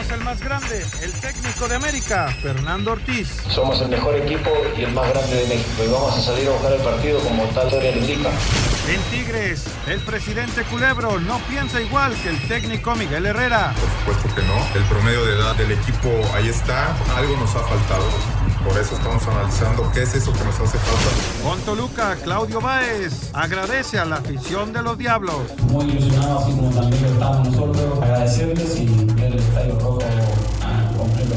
tenemos el más grande, el técnico de América, Fernando Ortiz. Somos el mejor equipo y el más grande de México y vamos a salir a buscar el partido como tal lo indica. En Tigres, el presidente Culebro no piensa igual que el técnico Miguel Herrera. Por supuesto que no. El promedio de edad del equipo ahí está. Algo nos ha faltado. Por eso estamos analizando qué es eso que nos hace falta. Con Toluca, Claudio Báez agradece a la afición de los Diablos. Muy ilusionado, así como también lo estamos nosotros, agradecerles y ver el Estadio Rojo a completo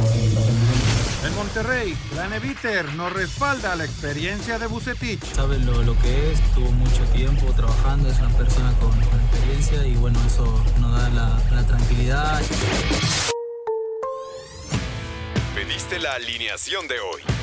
En Monterrey, la Neviter nos respalda la experiencia de Bucetich. Sabe lo, lo, que es, tuvo mucho tiempo trabajando, es una persona con, con experiencia y bueno, eso nos da la, la tranquilidad. Pediste la alineación de hoy.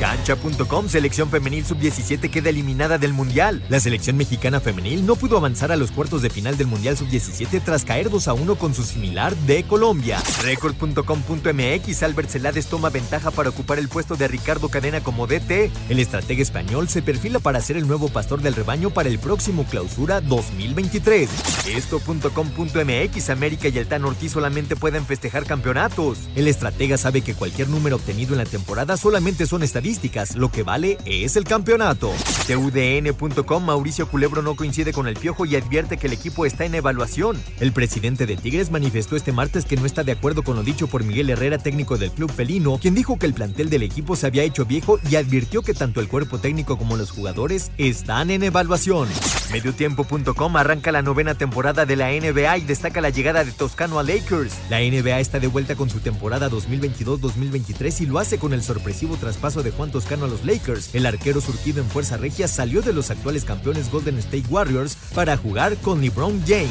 Cancha.com, selección femenil sub-17 queda eliminada del Mundial. La selección mexicana femenil no pudo avanzar a los cuartos de final del Mundial sub-17 tras caer 2 a 1 con su similar de Colombia. Record.com.mx, Albert Celades toma ventaja para ocupar el puesto de Ricardo Cadena como DT. El estratega español se perfila para ser el nuevo pastor del rebaño para el próximo clausura 2023. Esto.com.mx, América y el Tan Ortiz solamente pueden festejar campeonatos. El estratega sabe que cualquier número obtenido en la temporada solamente son estadísticas lo que vale es el campeonato. TUDN.com Mauricio Culebro no coincide con el Piojo y advierte que el equipo está en evaluación. El presidente de Tigres manifestó este martes que no está de acuerdo con lo dicho por Miguel Herrera, técnico del club felino, quien dijo que el plantel del equipo se había hecho viejo y advirtió que tanto el cuerpo técnico como los jugadores están en evaluación. Mediotiempo.com arranca la novena temporada de la NBA y destaca la llegada de Toscano a Lakers. La NBA está de vuelta con su temporada 2022-2023 y lo hace con el sorpresivo traspaso de Juan Toscano a los Lakers. El arquero surgido en fuerza regia salió de los actuales campeones Golden State Warriors para jugar con LeBron James.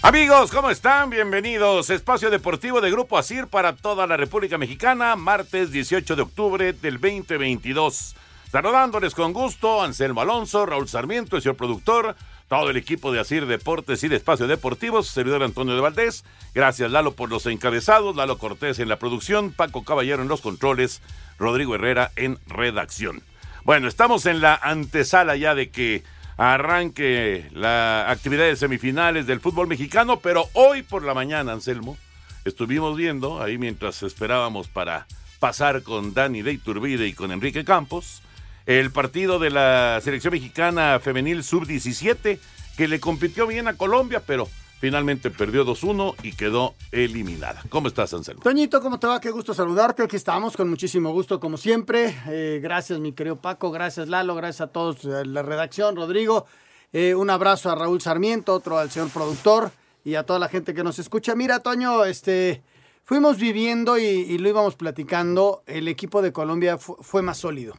Amigos, ¿cómo están? Bienvenidos. Espacio Deportivo de Grupo Asir para toda la República Mexicana, martes 18 de octubre del 2022. Saludándoles con gusto, Anselmo Alonso, Raúl Sarmiento, el señor productor, todo el equipo de Asir Deportes y de Espacio Deportivos, servidor Antonio de Valdés. Gracias, Lalo, por los encabezados, Lalo Cortés en la producción, Paco Caballero en los controles, Rodrigo Herrera en redacción. Bueno, estamos en la antesala ya de que arranque la actividad de semifinales del fútbol mexicano, pero hoy por la mañana, Anselmo, estuvimos viendo, ahí mientras esperábamos para pasar con Dani de Iturbide y con Enrique Campos, el partido de la selección mexicana femenil sub-17, que le compitió bien a Colombia, pero finalmente perdió 2-1 y quedó eliminada. ¿Cómo estás, Anselmo? Toñito, ¿cómo te va? Qué gusto saludarte. Aquí estamos con muchísimo gusto, como siempre. Eh, gracias, mi querido Paco. Gracias, Lalo. Gracias a todos, eh, la redacción, Rodrigo. Eh, un abrazo a Raúl Sarmiento, otro al señor productor y a toda la gente que nos escucha. Mira, Toño, este, fuimos viviendo y, y lo íbamos platicando. El equipo de Colombia fue más sólido.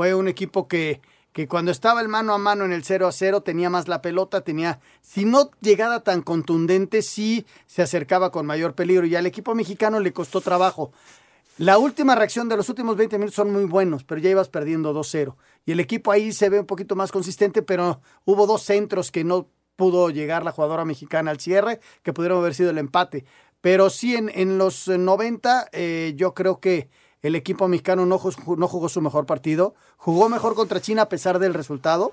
Fue un equipo que que cuando estaba el mano a mano en el 0 a 0 tenía más la pelota, tenía, si no llegada tan contundente, sí se acercaba con mayor peligro y al equipo mexicano le costó trabajo. La última reacción de los últimos 20 minutos son muy buenos, pero ya ibas perdiendo 2-0. Y el equipo ahí se ve un poquito más consistente, pero hubo dos centros que no pudo llegar la jugadora mexicana al cierre, que pudieron haber sido el empate. Pero sí, en, en los 90, eh, yo creo que el equipo mexicano no, jugó su mejor partido, jugó mejor contra China a pesar del resultado.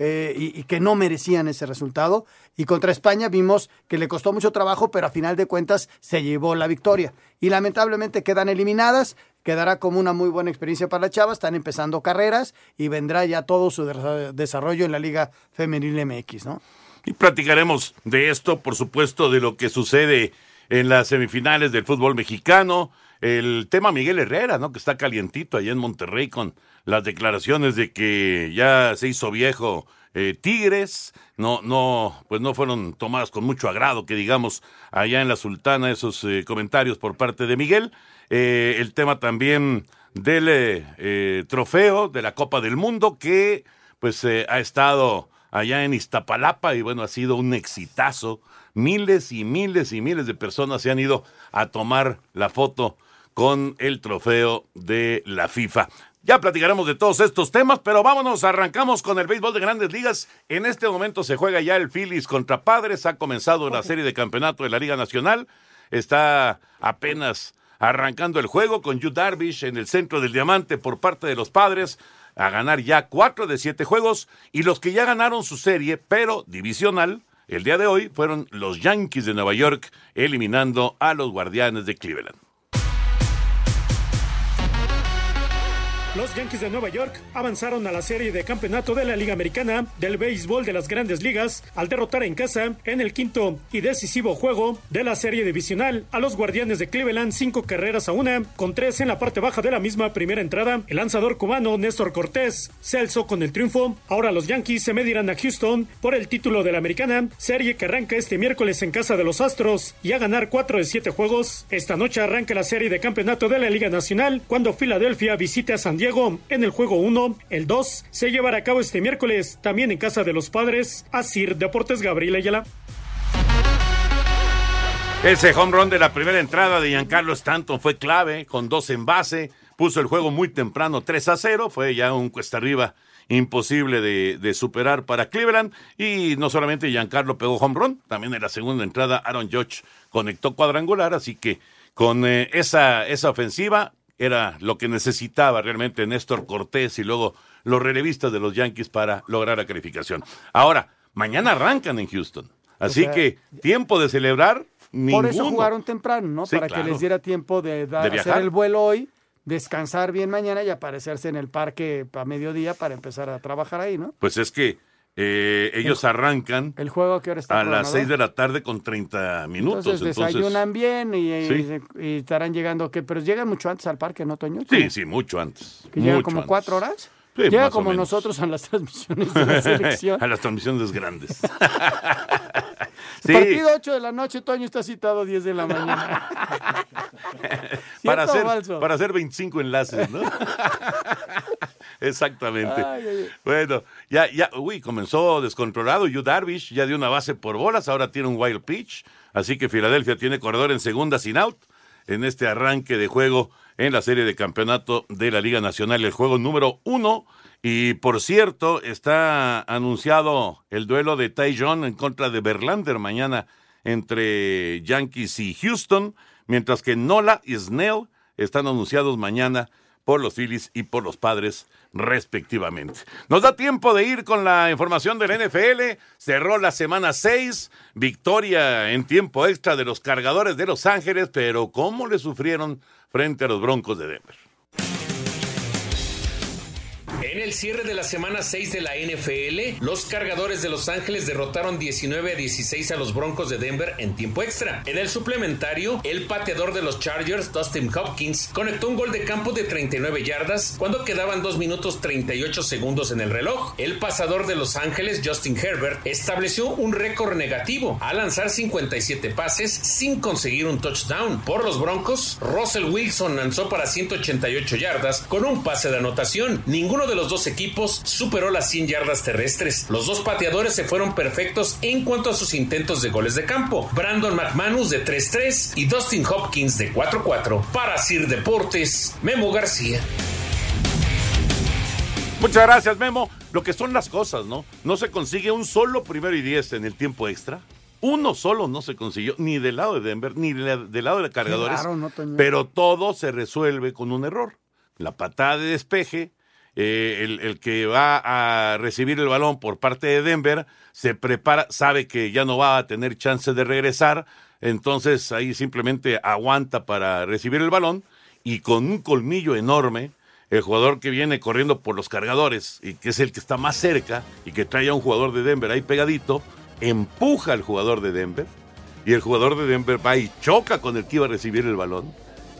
Eh, y, que no merecían ese resultado. Y contra España vimos que le costó mucho trabajo, pero a final de cuentas se llevó la victoria. Y lamentablemente quedan eliminadas, quedará como una muy buena experiencia para las chavas, están empezando carreras y vendrá ya todo su desarrollo en la Liga Femenil MX, ¿no? Y platicaremos de esto, por supuesto, de lo que sucede en las semifinales del fútbol mexicano el tema Miguel Herrera, ¿no? Que está calientito allá en Monterrey con las declaraciones de que ya se hizo viejo eh, Tigres, no, no, pues no fueron tomadas con mucho agrado, que digamos, allá en la Sultana, esos eh, comentarios por parte de Miguel. Eh, el tema también del trofeo de la Copa del Mundo, que pues ha estado allá en Iztapalapa y bueno, ha sido un exitazo. Miles y miles y miles de personas se han ido a tomar la foto con el trofeo de la FIFA. Ya platicaremos de todos estos temas, pero vámonos, arrancamos con el béisbol de grandes ligas. En este momento se juega ya el Phillies contra Padres, ha comenzado la serie de campeonato de la Liga Nacional, está apenas arrancando el juego con Yu Darvish en el centro del diamante por parte de los Padres a ganar ya cuatro de siete juegos y los que ya ganaron su serie, pero divisional, el día de hoy fueron los Yankees de Nueva York eliminando a los Guardianes de Cleveland. Los Yankees de Nueva York avanzaron a la serie de campeonato de la Liga Americana del béisbol de las grandes ligas al derrotar en casa en el quinto y decisivo juego de la serie divisional a los Guardianes de Cleveland cinco carreras a una, con tres en la parte baja de la misma primera entrada. El lanzador cubano Néstor Cortés se alzó con el triunfo. Ahora los Yankees se medirán a Houston por el título de la Americana, serie que arranca este miércoles en casa de los Astros y a ganar cuatro de siete juegos. Esta noche arranca la serie de campeonato de la Liga Nacional cuando Filadelfia visite a San Diego en el juego 1. El 2 se llevará a cabo este miércoles también en casa de los padres. Asir Deportes Gabriel Ayala. Ese home run de la primera entrada de Giancarlo Stanton fue clave, con dos en base, puso el juego muy temprano 3 a 0, fue ya un cuesta arriba imposible de, superar para Cleveland. Y no solamente Giancarlo pegó home run, también en la segunda entrada Aaron Judge conectó cuadrangular, así que con eh, esa, esa ofensiva era lo que necesitaba realmente Néstor Cortés y luego los relevistas de los Yankees para lograr la calificación. Ahora, mañana arrancan en Houston. Así que tiempo de celebrar. Ninguno. Por eso jugaron temprano, ¿no? para que les diera tiempo de, hacer el vuelo hoy, descansar bien mañana y aparecerse en el parque a mediodía para empezar a trabajar ahí, ¿no? Pues es que eh, ellos arrancan el juego que a las 6 de la tarde con 30 minutos. Entonces, desayunan bien y, estarán llegando, que pero llegan mucho antes al parque, ¿no, Toño? Sí, sí, mucho antes. ¿Que llegan como cuatro horas? Llega como nosotros a las transmisiones de la selección. a las transmisiones grandes. Partido 8 de la noche, Toño está citado 10 de la mañana. para, hacer, para hacer 25 enlaces, ¿no? Exactamente. Bueno, ya, ya, uy, comenzó descontrolado. Yu Darvish ya dio una base por bolas, ahora tiene un wild pitch. Así que Filadelfia tiene corredor en segunda sin out en este arranque de juego en la serie de campeonato de la Liga Nacional, el juego número uno. Y por cierto, está anunciado el duelo de Ty John en contra de Verlander mañana entre Yankees y Houston, mientras que Nola y Snell están anunciados mañana por los Phillies y por los Padres respectivamente. Nos da tiempo de ir con la información del NFL. Cerró la semana 6, victoria en tiempo extra de los cargadores de Los Ángeles, pero ¿cómo le sufrieron frente a los Broncos de Denver? El cierre de la semana 6 de la NFL, los cargadores de Los Ángeles derrotaron 19 a 16 a los Broncos de Denver en tiempo extra. En el suplementario, el pateador de los Chargers, Dustin Hopkins, conectó un gol de campo de 39 yardas cuando quedaban 2 minutos 38 segundos en el reloj. El pasador de Los Ángeles, Justin Herbert, estableció un récord negativo al lanzar 57 pases sin conseguir un touchdown. Por los Broncos, Russell Wilson lanzó para 188 yardas con un pase de anotación. Ninguno de los dos equipos superó las 100 yardas terrestres. Los dos pateadores se fueron perfectos en cuanto a sus intentos de goles de campo. Brandon McManus de 3-3 y Dustin Hopkins de 4-4. Para Sir Deportes, Memo García. Muchas gracias, Memo. Lo que son las cosas, ¿no? No se consigue un solo primero y diez en el tiempo extra. Uno solo no se consiguió, ni del lado de Denver, ni del lado de cargadores. pero todo se resuelve con un error. La patada de despeje, eh, el, que va a recibir el balón por parte de Denver se prepara, sabe que ya no va a tener chance de regresar, entonces ahí simplemente aguanta para recibir el balón y con un colmillo enorme, el jugador que viene corriendo por los cargadores y que es el que está más cerca y que trae a un jugador de Denver ahí pegadito, empuja al jugador de Denver y el jugador de Denver va y choca con el que iba a recibir el balón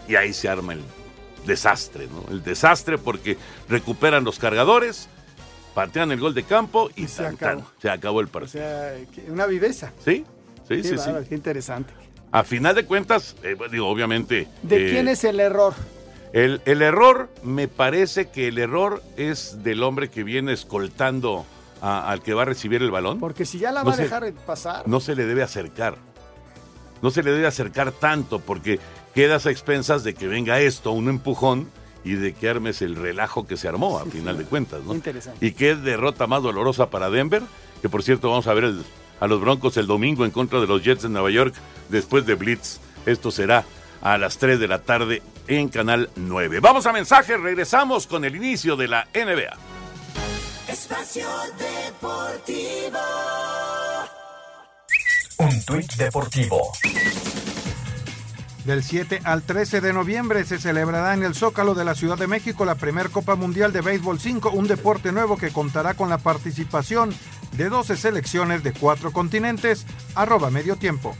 y ahí se arma el desastre, ¿no? El desastre porque recuperan los cargadores, patean el gol de campo y, se, acabó. se acabó el partido. O sea, una viveza. Sí, sí, sí, sí. Qué interesante. A final de cuentas, eh, digo, obviamente. ¿De quién es el error? El, el, error, me parece que el error es del hombre que viene escoltando al que va a recibir el balón. Porque si ya la va a dejar pasar. No se le debe acercar. No se le debe acercar tanto porque quedas a expensas de que venga esto, un empujón, y de que armes el relajo que se armó a final de cuentas, ¿no? Interesante. Y qué derrota más dolorosa para Denver, que por cierto vamos a ver a los Broncos el domingo en contra de los Jets de Nueva York después de Blitz. Esto será a las 3 de la tarde en Canal 9. Vamos a mensajes, regresamos con el inicio de la NBA. Espacio Deportivo. Un tuit deportivo. Del 7 al 13 de noviembre se celebrará en el Zócalo de la Ciudad de México la primer Copa Mundial de Béisbol 5, un deporte nuevo que contará con la participación de 12 selecciones de cuatro continentes. Arroba medio tiempo.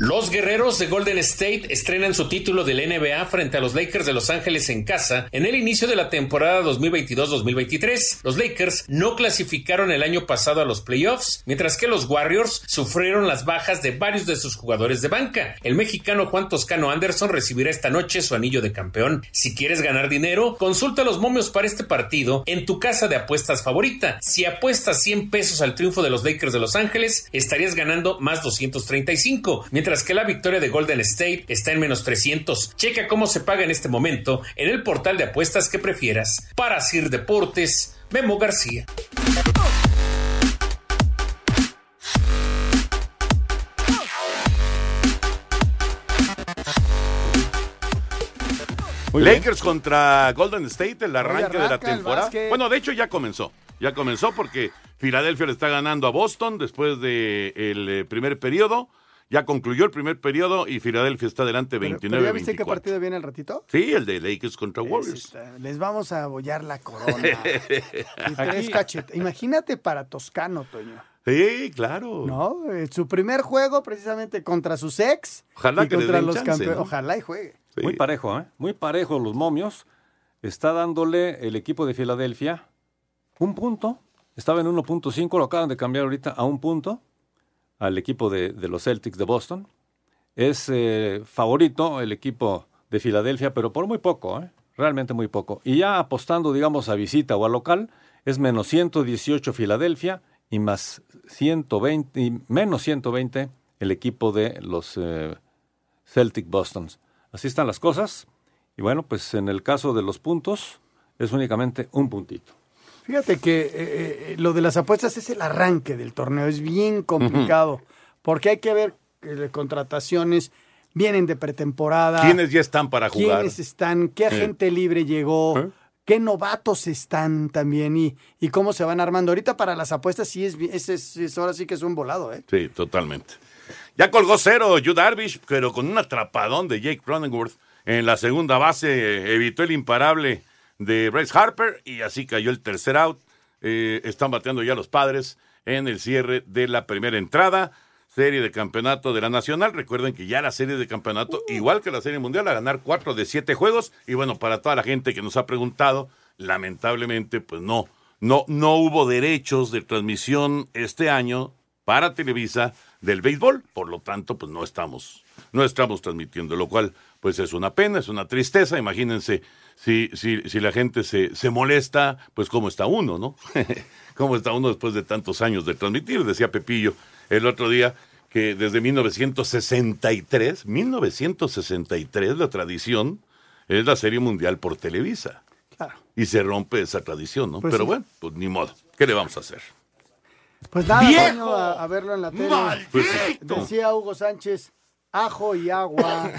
Los guerreros de Golden State estrenan su título del NBA frente a los Lakers de Los Ángeles en casa en el inicio de la temporada 2022-2023. Los Lakers no clasificaron el año pasado a los playoffs, mientras que los Warriors sufrieron las bajas de varios de sus jugadores de banca. El mexicano Juan Toscano Anderson recibirá esta noche su anillo de campeón. Si quieres ganar dinero, consulta los momios para este partido en tu casa de apuestas favorita. Si apuestas 100 pesos al triunfo de los Lakers de Los Ángeles, estarías ganando más 235, mientras mientras que la victoria de Golden State está en menos 300. Checa cómo se paga en este momento en el portal de apuestas que prefieras. Para Sir Deportes, Memo García. Lakers contra Golden State, el arranque de la temporada. Bueno, de hecho ya comenzó. Ya comenzó porque Filadelfia le está ganando a Boston después del de eh, primer periodo. Ya concluyó el primer periodo y Filadelfia está adelante 29 ¿Ya viste qué partido viene el ratito? Sí, el de Lakers contra Warriors. les vamos a abollar la corona. Imagínate para Toscano, Toño. Sí, claro. No, eh, su primer juego precisamente contra sus ex Ojalá y contra los campeones. Ojalá y juegue. Muy parejo, ¿eh? Muy parejo los momios. Está dándole el equipo de Filadelfia un punto. Estaba en 1.5, lo acaban de cambiar ahorita a un punto al equipo de, los Celtics de Boston. Es eh, favorito el equipo de Filadelfia, pero por muy poco, ¿eh? realmente muy poco. Y ya apostando, digamos, a visita o a local, es menos 118 Filadelfia y más 120, y menos 120 el equipo de los eh, Celtic Boston. Así están las cosas. Y bueno, pues en el caso de los puntos, es únicamente un puntito. Fíjate que eh, eh, lo de las apuestas es el arranque del torneo, es bien complicado, porque hay que ver que contrataciones vienen de pretemporada. ¿Quiénes ya están para jugar? ¿Quiénes están? ¿Qué agente libre llegó? ¿Qué novatos están también? Y, y cómo se van armando. Ahorita para las apuestas sí es, es, es, ahora sí que es un volado, ¿eh? Sí, totalmente. Ya colgó cero Yu Darvish, pero con un atrapadón de Jake Cronenworth en la segunda base evitó el imparable de Bryce Harper y así cayó el tercer out. Eh, están bateando ya los padres en el cierre de la primera entrada. Serie de campeonato de la Nacional. Recuerden que ya la serie de campeonato, igual que la serie mundial, a ganar cuatro de siete juegos. Y bueno, para toda la gente que nos ha preguntado, lamentablemente, pues no, no, no hubo derechos de transmisión este año para Televisa del béisbol. Por lo tanto, pues no estamos, no estamos transmitiendo, lo cual, pues es una pena, es una tristeza. Imagínense si, si, si la gente se, se molesta, pues cómo está uno, ¿no? ¿Cómo está uno después de tantos años de transmitir? Decía Pepillo el otro día que desde 1963, 1963 la tradición es la Serie Mundial por Televisa. Claro. Y se rompe esa tradición, ¿no? Pues Pero bueno, pues ni modo. ¿Qué le vamos a hacer? Pues nada, a, verlo en la tele. Decía Hugo Sánchez, ajo y agua.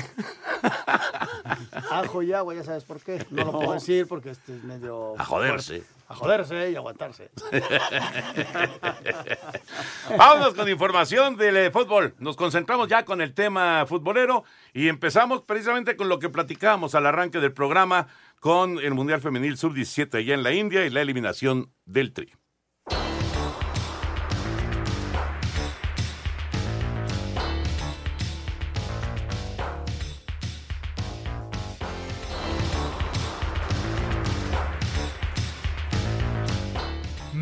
ajo y agua, ya sabes por qué. No, lo puedo decir porque este es medio. A joderse. A joderse y aguantarse. Vámonos con información del eh, fútbol. Nos concentramos ya con el tema futbolero y empezamos precisamente con lo que platicábamos al arranque del programa con el Mundial Femenil Sub-17 allá en la India y la eliminación del Tri.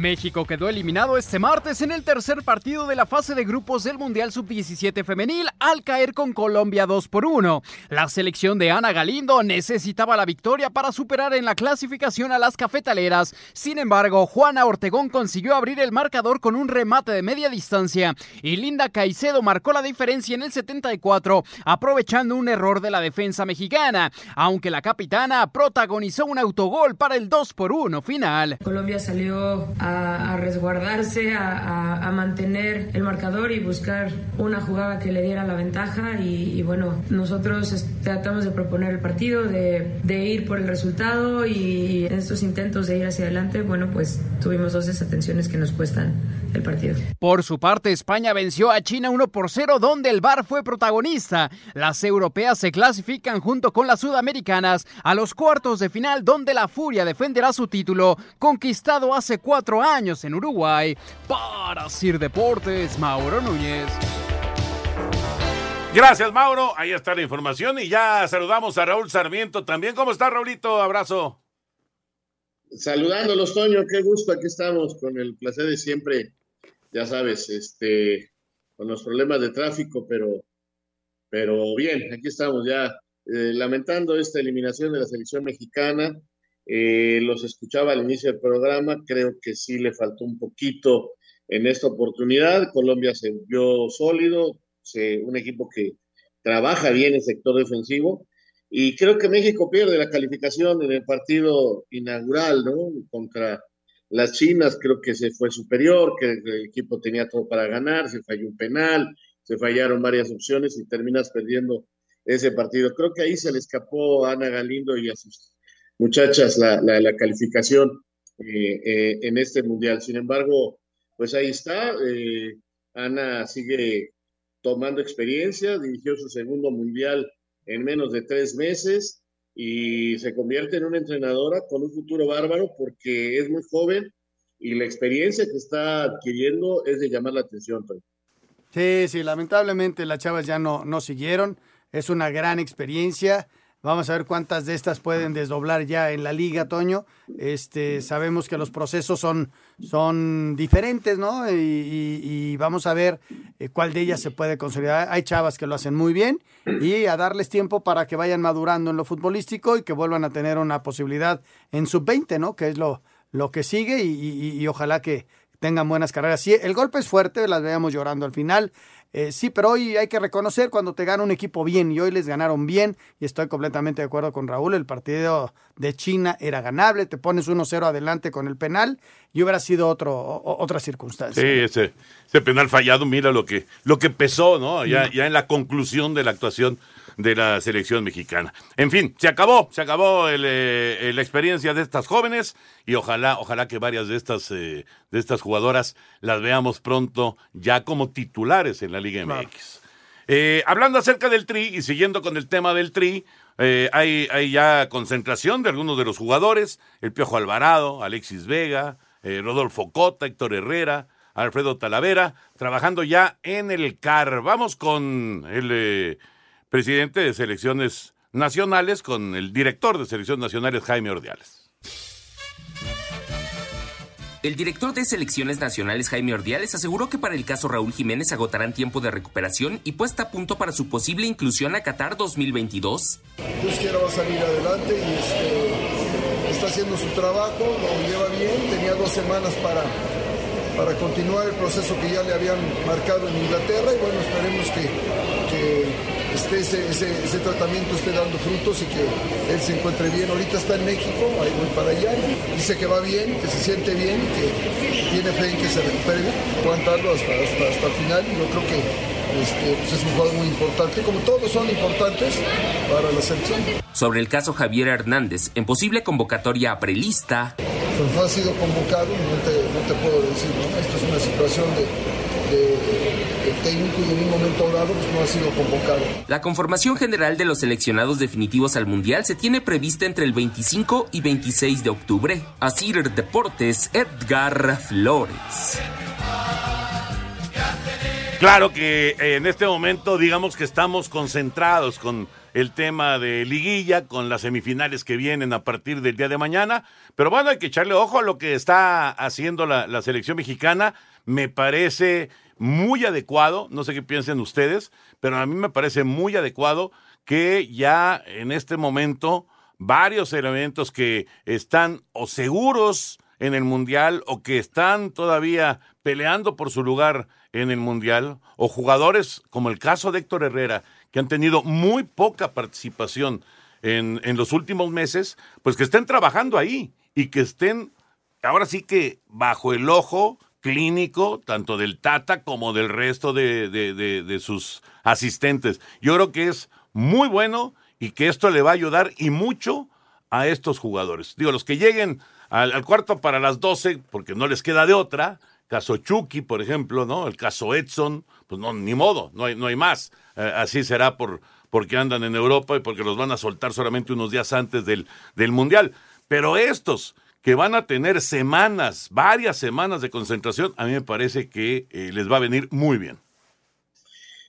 México quedó eliminado este martes en el tercer partido de la fase de grupos del Mundial Sub-17 femenil al caer con Colombia 2 por 1. La selección de Ana Galindo necesitaba la victoria para superar en la clasificación a las cafetaleras. Sin embargo, Juana Ortegón consiguió abrir el marcador con un remate de media distancia y Linda Caicedo marcó la diferencia en el 74, aprovechando un error de la defensa mexicana, aunque la capitana protagonizó un autogol para el 2 por 1 final. Colombia salió a, resguardarse, a, mantener el marcador y buscar una jugada que le diera la ventaja. Y, bueno, nosotros tratamos de proponer el partido, de, de, ir por el resultado y en estos intentos de ir hacia adelante, bueno, pues tuvimos dos desatenciones que nos cuestan el partido. Por su parte, España venció a China 1 por 0, donde el VAR fue protagonista. Las europeas se clasifican junto con las sudamericanas a los cuartos de final, donde la Furia defenderá su título, conquistado hace cuatro años en Uruguay. Para Sir Deportes, Mauro Núñez. Gracias, Mauro. Ahí está la información y ya saludamos a Raúl Sarmiento también. ¿Cómo está, Raulito? Abrazo. Saludándolos, Toño, qué gusto, aquí estamos con el placer de siempre, ya sabes, este, con los problemas de tráfico, pero, pero bien, aquí estamos ya eh, lamentando esta eliminación de la selección mexicana, eh, los escuchaba al inicio del programa, creo que sí le faltó un poquito en esta oportunidad. Colombia se vio sólido, un equipo que trabaja bien el sector defensivo. Y creo que México pierde la calificación en el partido inaugural, ¿no? Contra las chinas, creo que se fue superior, que el equipo tenía todo para ganar, se falló un penal, se fallaron varias opciones y terminas perdiendo ese partido. Creo que ahí se le escapó Ana Galindo y a sus muchachas la, la, calificación eh, eh, en este mundial. Sin embargo, pues ahí está. Eh, Ana sigue tomando experiencia, dirigió su segundo mundial en menos de tres meses y se convierte en una entrenadora con un futuro bárbaro porque es muy joven y la experiencia que está adquiriendo es de llamar la atención. Sí, sí, lamentablemente las chavas ya no, no siguieron. Es una gran experiencia. Vamos a ver cuántas de estas pueden desdoblar ya en la liga, Toño. Este, sabemos que los procesos son, son diferentes, ¿no? Y, vamos a ver eh, cuál de ellas se puede consolidar. Hay chavas que lo hacen muy bien y a darles tiempo para que vayan madurando en lo futbolístico y que vuelvan a tener una posibilidad en sub-20, ¿no? Que es lo, lo que sigue y, y ojalá que tengan buenas carreras. Sí, el golpe es fuerte, las veamos llorando al final. Eh, sí, pero hoy hay que reconocer cuando te gana un equipo bien y hoy les ganaron bien y estoy completamente de acuerdo con Raúl, el partido de China era ganable, te pones 1-0 adelante con el penal y hubiera sido otro, otra circunstancia. Sí, ese, ese penal fallado, mira lo que, lo que pesó, ¿no? Ya, ya en la conclusión de la actuación de la selección mexicana. En fin, se acabó, se acabó eh, la experiencia de estas jóvenes y ojalá, ojalá que varias de estas, eh, de estas jugadoras las veamos pronto ya como titulares en la Liga MX. Eh, hablando acerca del Tri y siguiendo con el tema del Tri, hay, hay, ya concentración de algunos de los jugadores, el Piojo Alvarado, Alexis Vega, Rodolfo Cota, Héctor Herrera, Alfredo Talavera, trabajando ya en el CAR. Vamos con el presidente de selecciones nacionales con el director de selecciones nacionales, Jaime Ordiales. El director de selecciones nacionales Jaime Ordiales aseguró que para el caso Raúl Jiménez agotarán tiempo de recuperación y puesta a punto para su posible inclusión a Qatar 2022. Dios quiera va a salir adelante y este, está haciendo su trabajo, lo lleva bien, tenía dos semanas para, para continuar el proceso que ya le habían marcado en Inglaterra y bueno, esperemos que este, ese, tratamiento esté dando frutos y que él se encuentre bien. Ahorita está en México, ahí voy para allá, dice que va bien, que se siente bien, que tiene fe en que se recupere aguantarlo hasta, hasta, el final y yo creo que este, pues es un jugador muy importante, como todos son importantes para la selección. Sobre el caso Javier Hernández, en posible convocatoria a prelista. Pues no ha sido convocado, no te, puedo decir, esto es una situación de técnico y en un momento dado pues, no ha sido convocado. La conformación general de los seleccionados definitivos al Mundial se tiene prevista entre el 25 y 26 de octubre. Así Deportes, Edgar Flores. Claro que eh, en este momento digamos que estamos concentrados con el tema de liguilla, con las semifinales que vienen a partir del día de mañana, pero bueno, hay que echarle ojo a lo que está haciendo la, la selección mexicana, me parece muy adecuado, no sé qué piensen ustedes, pero a mí me parece muy adecuado que ya en este momento varios elementos que están o seguros en el Mundial o que están todavía peleando por su lugar en el Mundial, o jugadores como el caso de Héctor Herrera, que han tenido muy poca participación en, en los últimos meses, pues que estén trabajando ahí y que estén ahora sí que bajo el ojo clínico, tanto del Tata como del resto de, sus asistentes. Yo creo que es muy bueno y que esto le va a ayudar y mucho a estos jugadores. Digo, los que lleguen al, al cuarto para las 12, porque no les queda de otra, caso Chucky, por ejemplo, ¿no? El caso Edson, pues no, ni modo, no hay, no hay más. Eh, así será por, porque andan en Europa y porque los van a soltar solamente unos días antes del, del Mundial. Pero estos que van a tener semanas, varias semanas de concentración, a mí me parece que eh, les va a venir muy bien.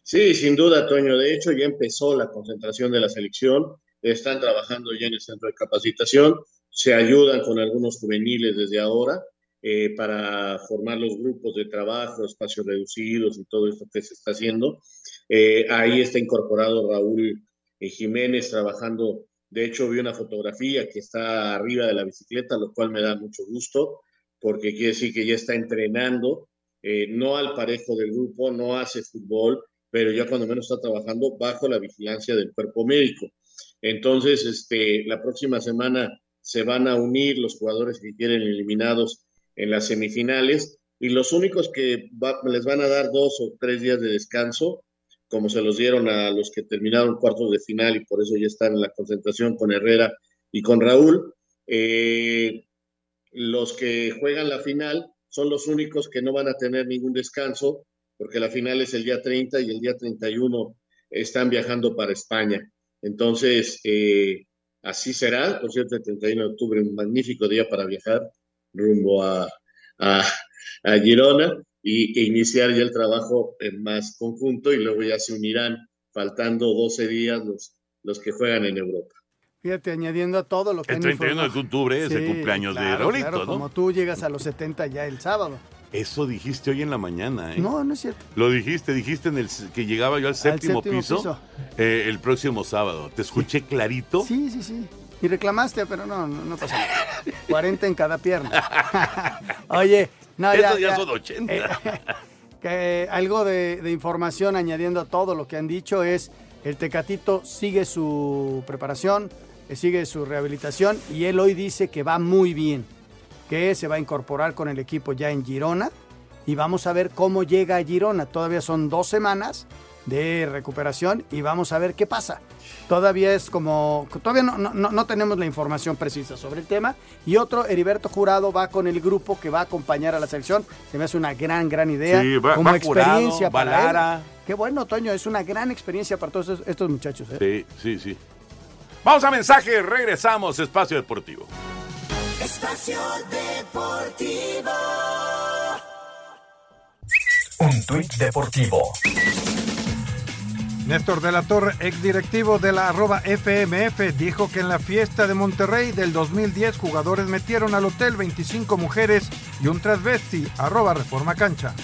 Sí, sin duda, Toño. De hecho, ya empezó la concentración de la selección. Están trabajando ya en el centro de capacitación. Se ayudan con algunos juveniles desde ahora eh, para formar los grupos de trabajo, espacios reducidos y todo esto que se está haciendo. Eh, ahí está incorporado Raúl Jiménez trabajando. De hecho, vi una fotografía que está arriba de la bicicleta, lo cual me da mucho gusto, porque quiere decir que ya está entrenando, eh, no al parejo del grupo, no hace fútbol, pero ya cuando menos está trabajando bajo la vigilancia del cuerpo médico. Entonces, este, la próxima semana se van a unir los jugadores que quieren eliminados en las semifinales y los únicos que les van a dar dos o tres días de descanso, como se los dieron a los que terminaron cuartos de final y por eso ya están en la concentración con Herrera y con Raúl. Eh, los que juegan la final son los únicos que no van a tener ningún descanso, porque la final es el día 30 y el día 31 están viajando para España. Entonces, eh, así será. Por cierto, el 31 de octubre, un magnífico día para viajar rumbo a, a, a Girona y, e iniciar ya el trabajo en más conjunto y luego ya se unirán, faltando 12 días, los, los que juegan en Europa. Fíjate, añadiendo a todo lo que... El 31 de octubre es el cumpleaños claro, de Raulito, claro, ¿no? Como tú llegas a los 70 ya el sábado. Eso dijiste hoy en la mañana, ¿eh? No, no es cierto. Lo dijiste, dijiste en el que llegaba yo al séptimo, séptimo piso, piso. eh, el próximo sábado. ¿Te escuché clarito? Sí, sí, sí. Y reclamaste, pero no, no, no pasó nada. 40 en cada pierna. Oye, no, ya, Estos ya ya, son 80. eh, que algo de, de información añadiendo a todo lo que han dicho es el Tecatito sigue su preparación, eh, sigue su rehabilitación y él hoy dice que va muy bien, que se va a incorporar con el equipo ya en Girona y vamos a ver cómo llega a Girona. Todavía son dos semanas de recuperación y vamos a ver qué pasa. Todavía es como, todavía no, no, no tenemos la información precisa sobre el tema. Y otro, Heriberto Jurado va con el grupo que va a acompañar a la selección. Se me hace una gran, gran idea. Sí, va- como va experiencia Jurado, para él. Lara. Qué bueno, Toño, es una gran experiencia para todos estos, estos muchachos. ¿eh? Sí, sí, sí. Vamos a mensaje, regresamos, Espacio Deportivo. Espacio Deportivo. Un tuit deportivo. Néstor de la Torre, exdirectivo de la arroba FMF, dijo que en la fiesta de Monterrey del 2010 jugadores metieron al hotel 25 mujeres y un transvesti, arroba Reforma Cancha.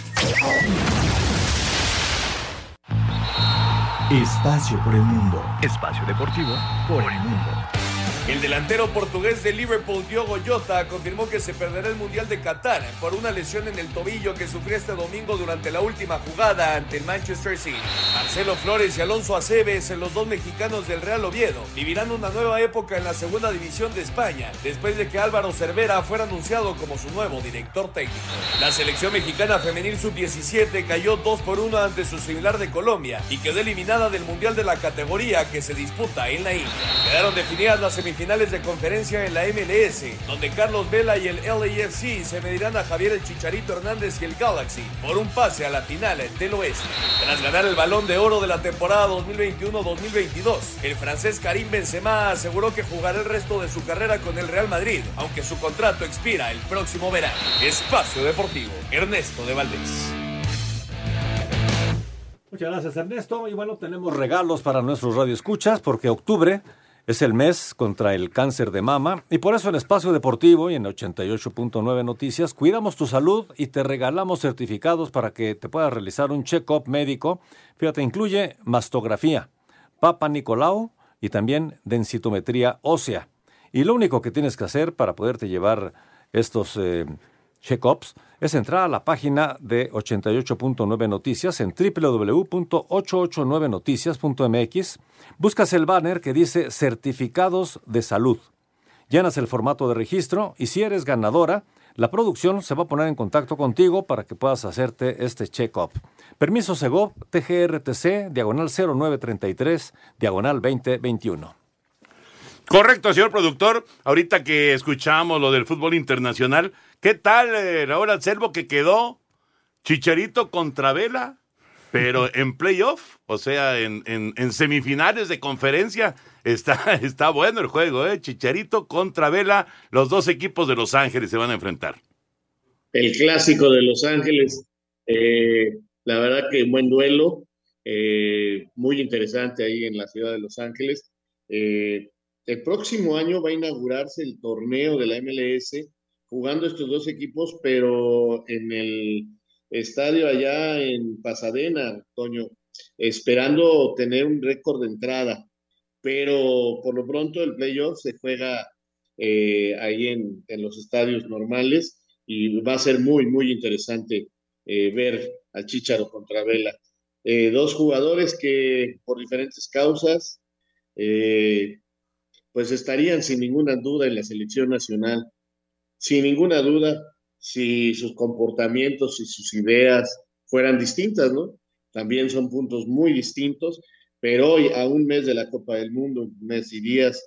Espacio por el mundo. Espacio deportivo por el mundo. El delantero portugués de Liverpool, Diogo Jota, confirmó que se perderá el Mundial de Qatar por una lesión en el tobillo que sufrió este domingo durante la última jugada ante el Manchester City. Marcelo Flores y Alonso Aceves, los dos mexicanos del Real Oviedo, vivirán una nueva época en la segunda división de España, después de que Álvaro Cervera fuera anunciado como su nuevo director técnico. La selección mexicana femenil sub-17 cayó 2 por 1 ante su similar de Colombia y quedó eliminada del Mundial de la categoría que se disputa en la India. Quedaron definidas las semifinales de conferencia en la MLS, donde Carlos Vela y el LAFC se medirán a Javier el Chicharito Hernández y el Galaxy por un pase a la final del oeste. Tras ganar el balón de oro de la temporada 2021-2022, el francés Karim Benzema aseguró que jugará el resto de su carrera con el Real Madrid, aunque su contrato expira el próximo verano. Espacio Deportivo, Ernesto de Valdés. Muchas gracias, Ernesto. Y bueno, tenemos regalos para nuestros radioescuchas porque octubre es el mes contra el cáncer de mama y por eso en Espacio Deportivo y en 88.9 Noticias cuidamos tu salud y te regalamos certificados para que te puedas realizar un check-up médico. Fíjate, incluye mastografía, Papa Nicolau y también densitometría ósea. Y lo único que tienes que hacer para poderte llevar estos eh, check-ups es entrar a la página de 88.9 Noticias en www.889noticias.mx. Buscas el banner que dice Certificados de Salud. Llenas el formato de registro y si eres ganadora, la producción se va a poner en contacto contigo para que puedas hacerte este check-up. Permiso Segov, TGRTC, diagonal 0933, diagonal 2021. Correcto, señor productor. Ahorita que escuchamos lo del fútbol internacional, ¿qué tal eh, Raúl Anselmo que quedó Chicharito contra Vela? Pero en playoff, o sea, en, en, semifinales de conferencia, está, está bueno el juego, ¿eh? Chicharito contra Vela, los dos equipos de Los Ángeles se van a enfrentar. El clásico de Los Ángeles, eh, la verdad que buen duelo, eh, muy interesante ahí en la ciudad de Los Ángeles. Eh, el próximo año va a inaugurarse el torneo de la MLS jugando estos dos equipos, pero en el estadio allá en Pasadena, Toño, esperando tener un récord de entrada. Pero por lo pronto el playoff se juega eh, ahí en, los estadios normales y va a ser muy, muy interesante eh, ver al Chicharo contra Vela. Eh, dos jugadores que por diferentes causas pues estarían sin ninguna duda en la selección nacional. Sin ninguna duda, si sus comportamientos y sus ideas fueran distintas, ¿no? También son puntos muy distintos, pero hoy, a un mes de la Copa del Mundo, un mes y días,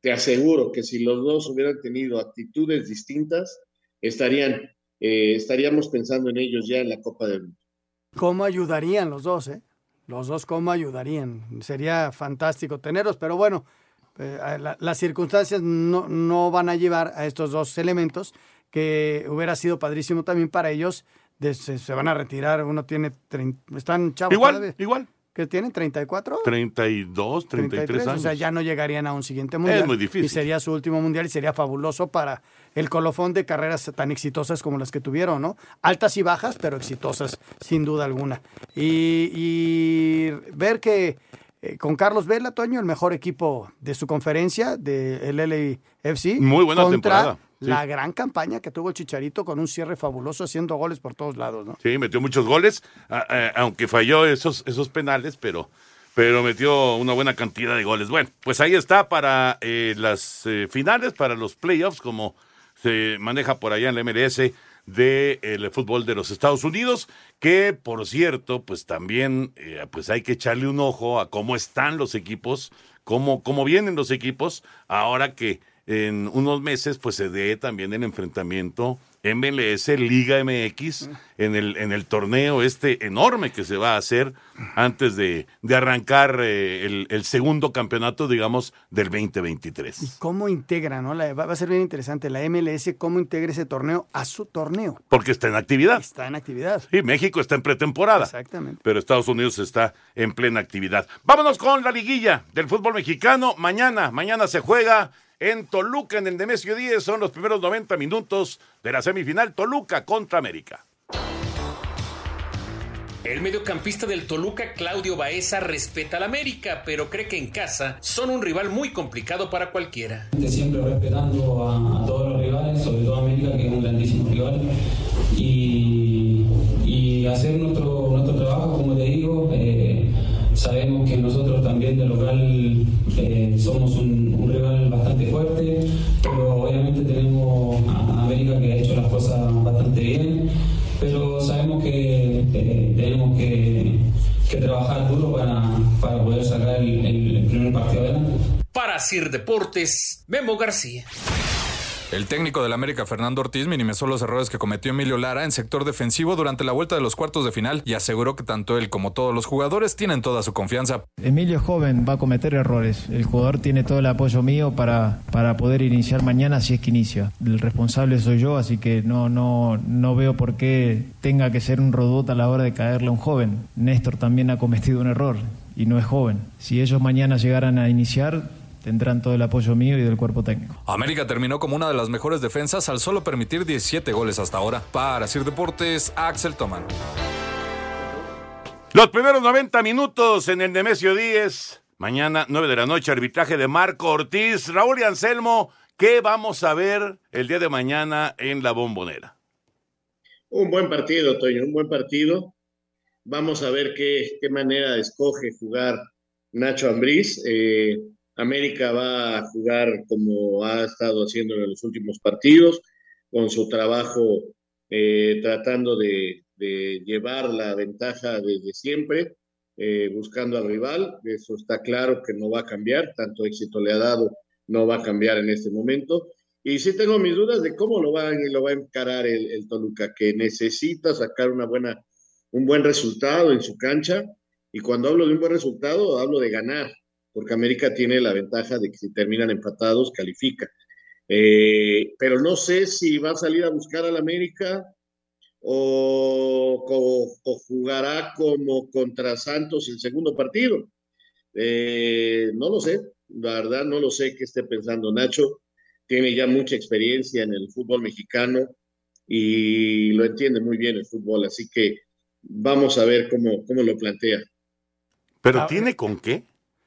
te aseguro que si los dos hubieran tenido actitudes distintas, estarían, eh, estaríamos pensando en ellos ya en la Copa del Mundo. ¿Cómo ayudarían los dos, eh? Los dos, ¿cómo ayudarían? Sería fantástico tenerlos, pero bueno, eh, las circunstancias no, no, van a llevar a estos dos elementos, que hubiera sido padrísimo también para ellos. se, van a retirar, uno tiene, están chavos. Igual, igual. ¿Que tienen 34? 32, 33, años. O sea, ya no llegarían a un siguiente mundial. Es muy difícil. Y sería su último mundial y sería fabuloso para el colofón de carreras tan exitosas como las que tuvieron, ¿no? Altas y bajas, pero exitosas, sin duda alguna. Y, y ver que eh, con Carlos Vela, Toño, el mejor equipo de su conferencia, del LAFC. Muy buena temporada. La gran campaña que tuvo el Chicharito con un cierre fabuloso, haciendo goles por todos lados, ¿no? Sí, metió muchos goles, aunque falló esos, esos penales, pero, pero metió una buena cantidad de goles. Bueno, pues ahí está para eh, las eh, finales, para los playoffs, como se maneja por allá en la MLS del fútbol de los Estados Unidos, que por cierto, pues también eh, pues hay que echarle un ojo a cómo están los equipos, cómo, cómo vienen los equipos, ahora que en unos meses pues se dé también el enfrentamiento MLS Liga MX en el, en el torneo este enorme que se va a hacer antes de, arrancar eh, el, segundo campeonato, digamos, del 2023. ¿Y cómo integra, no? va, a ser bien interesante la MLS, cómo integra ese torneo a su torneo. Porque está en actividad. Está en actividad. Sí, México está en pretemporada. Exactamente. Pero Estados Unidos está en plena actividad. Vámonos con la liguilla del fútbol mexicano. Mañana, mañana se juega en Toluca, en el Nemesio 10. Son los primeros 90 minutos de la semifinal Toluca contra América. El mediocampista del Toluca, Claudio Baeza, respeta al América, pero cree que en casa son un rival muy complicado para cualquiera. Siempre respetando a, todos los rivales, sobre todo a América, que es un grandísimo rival, el, el, primer partido adelante. Para Sir Deportes, Memo García. El técnico del América, Fernando Ortiz, minimizó los errores que cometió Emilio Lara en sector defensivo durante la vuelta de los cuartos de final y aseguró que tanto él como todos los jugadores tienen toda su confianza. Emilio es joven, va a cometer errores. El jugador tiene todo el apoyo mío para, para poder iniciar mañana si es que inicia. El responsable soy yo, así que no, no, no veo por qué tenga que ser un robot a la hora de caerle a un joven. Néstor también ha cometido un error y no es joven. Si ellos mañana llegaran a iniciar, tendrán todo el apoyo mío y del cuerpo técnico. América terminó como una de las mejores defensas al solo permitir 17 goles hasta ahora. Para Sir Deportes, Axel Toman. Los primeros 90 minutos en el Nemesio 10. Mañana, 9 de la noche, arbitraje de Marco Ortiz. Raúl y Anselmo, ¿qué vamos a ver el día de mañana en la bombonera? Un buen partido, Toño, un buen partido. Vamos a ver qué, qué manera escoge jugar Nacho Ambriz. Eh, América va a jugar como ha estado haciendo en los últimos partidos, con su trabajo eh, tratando de, llevar la ventaja desde siempre, eh, buscando al rival. Eso está claro que no va a cambiar, tanto éxito le ha dado, no va a cambiar en este momento. Y sí tengo mis dudas de cómo lo va, lo va a encarar el, el Toluca, que necesita sacar una buena, un buen resultado en su cancha. Y cuando hablo de un buen resultado, hablo de ganar, porque América tiene la ventaja de que si terminan empatados, califica. Eh, pero no sé si va a salir a buscar al América o, jugará como contra Santos el segundo partido. Eh, no lo sé, la verdad no lo sé qué esté pensando Nacho. Tiene ya mucha experiencia en el fútbol mexicano y lo entiende muy bien el fútbol, así que vamos a ver cómo, cómo lo plantea. ¿Pero ah, tiene con qué?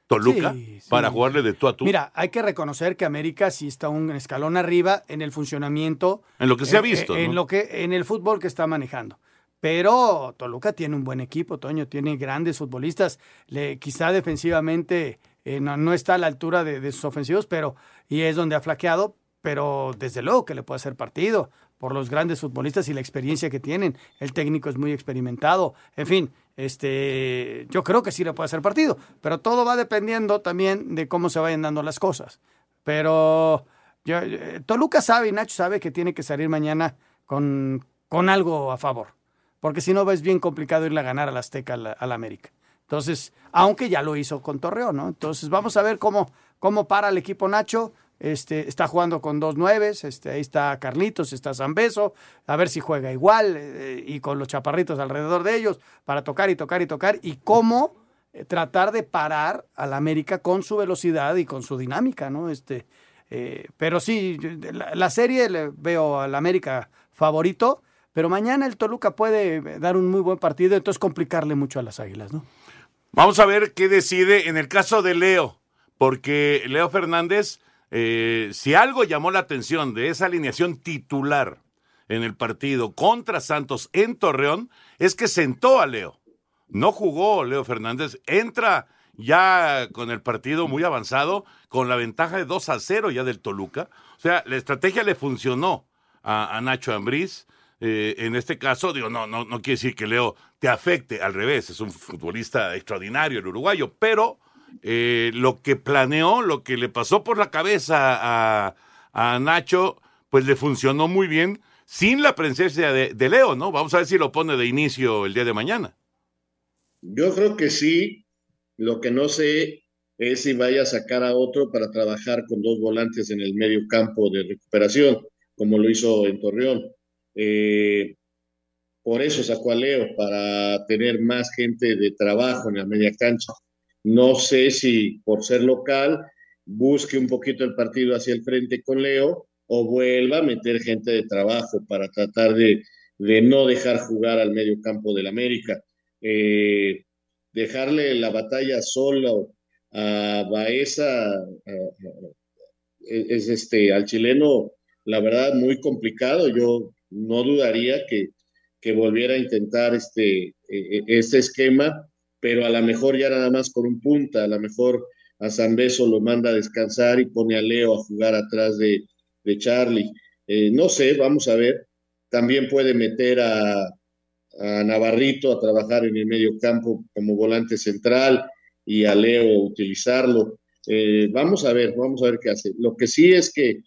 Toluca para jugarle de tú a tú. Mira, hay que reconocer que América sí está un escalón arriba en el funcionamiento. En lo que se ha visto. En, lo que, en el fútbol que está manejando. Pero Toluca tiene un buen equipo, Toño, tiene grandes futbolistas. Le, quizá defensivamente eh, no, está a la altura de, de, sus ofensivos, pero y es donde ha flaqueado, pero desde luego que le puede hacer partido por los grandes futbolistas y la experiencia que tienen. El técnico es muy experimentado. En fin, este, yo creo que sí le puede hacer partido, pero todo va dependiendo también de cómo se vayan dando las cosas. Pero yo, Toluca sabe y Nacho sabe que tiene que salir mañana con, con algo a favor, porque si no es bien complicado irle a ganar al Azteca al, América. Entonces, aunque ya lo hizo con Torreón, ¿no? Entonces, vamos a ver cómo, cómo para el equipo Nacho. Este, está jugando con dos nueves, este, ahí está Carlitos, está Zambeso, a ver si juega igual eh, y con los chaparritos alrededor de ellos para tocar y tocar y tocar y cómo eh, tratar de parar al América con su velocidad y con su dinámica, ¿no? Este, eh, pero sí, la, serie le veo al América favorito, pero mañana el Toluca puede dar un muy buen partido, entonces complicarle mucho a las Águilas, ¿no? Vamos a ver qué decide en el caso de Leo, porque Leo Fernández eh, si algo llamó la atención de esa alineación titular en el partido contra Santos en Torreón, es que sentó a Leo. No jugó Leo Fernández, entra ya con el partido muy avanzado, con la ventaja de 2 a 0 ya del Toluca. O sea, la estrategia le funcionó a, Nacho Ambriz. Eh, en este caso, digo, no, no, no quiere decir que Leo te afecte, al revés, es un futbolista extraordinario el uruguayo, pero eh, lo que planeó, lo que le pasó por la cabeza a, Nacho, pues le funcionó muy bien sin la presencia de, Leo, ¿no? Vamos a ver si lo pone de inicio el día de mañana. Yo creo que sí. Lo que no sé es si vaya a sacar a otro para trabajar con dos volantes en el medio campo de recuperación, como lo hizo en Torreón. Eh, por eso sacó a Leo, para tener más gente de trabajo en la media cancha. No sé si por ser local busque un poquito el partido hacia el frente con Leo o vuelva a meter gente de trabajo para tratar de, no dejar jugar al medio campo del América. Eh, dejarle la batalla solo a Baeza es este al chileno la verdad muy complicado yo no dudaría que, que volviera a intentar este, e, e, este esquema pero a lo mejor ya nada más con un punta, a lo mejor a San Beso lo manda a descansar y pone a Leo a jugar atrás de, de Charlie. Eh, no sé, vamos a ver. También puede meter a, a, Navarrito a trabajar en el medio campo como volante central y a Leo utilizarlo. Eh, vamos a ver, vamos a ver qué hace. Lo que sí es que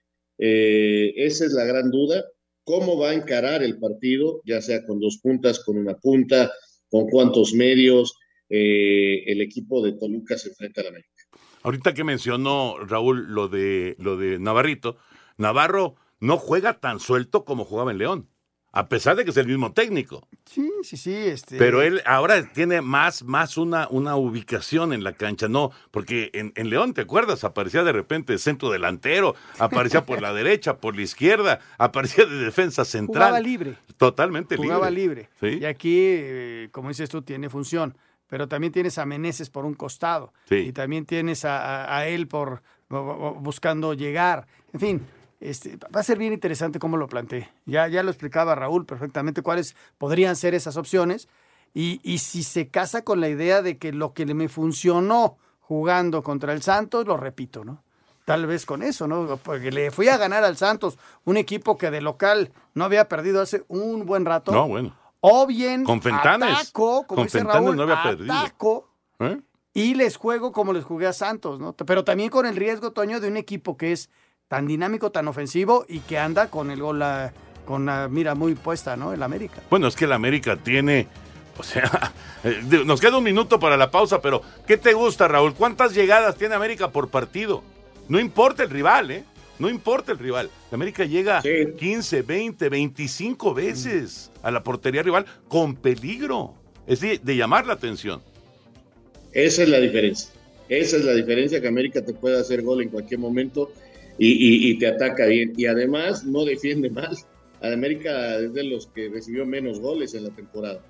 Eh, esa es la gran duda. ¿Cómo va a encarar el partido, ya sea con dos puntas, con una punta, con cuántos medios? Eh, el equipo de Toluca se enfrenta a la América. Ahorita que mencionó Raúl lo de, lo de Navarrito, Navarro no juega tan suelto como jugaba en León a pesar de que es el mismo técnico. Sí, sí, sí. Este... Pero él ahora tiene más, más una, una ubicación en la cancha, no, porque en, en, León, ¿te acuerdas? Aparecía de repente centro delantero, aparecía por la derecha, por la izquierda, aparecía de defensa central. Jugaba libre. Totalmente libre. Jugaba libre. Y aquí, eh, como dices tú, tiene función. Pero también tienes a Meneses por un costado. Sí. Y también tienes a, a, a él por buscando llegar. En fin, este, va a ser bien interesante cómo lo planteé. Ya, ya lo explicaba Raúl perfectamente cuáles podrían ser esas opciones. Y, y, si se casa con la idea de que lo que me funcionó jugando contra el Santos, lo repito, ¿no? Tal vez con eso, ¿no? Porque le fui a ganar al Santos, un equipo que de local no había perdido hace un buen rato. No, bueno. O bien con Fentanes. ataco, como con dice Fentanes Raúl, no había perdido. ataco ¿Eh? y les juego como les jugué a Santos, ¿no? Pero también con el riesgo, Toño, de un equipo que es tan dinámico, tan ofensivo y que anda con el gol, la, con la mira muy puesta, ¿no? El América. Bueno, es que el América tiene, o sea, nos queda un minuto para la pausa, pero ¿qué te gusta, Raúl? ¿Cuántas llegadas tiene América por partido? No importa el rival, ¿eh? No importa el rival. La América llega sí. 15, 20, 25 veces a la portería rival con peligro. Es de, de llamar la atención. Esa es la diferencia. Esa es la diferencia que América te puede hacer gol en cualquier momento y, y, y, te ataca bien. Y además no defiende mal. América es de los que recibió menos goles en la temporada.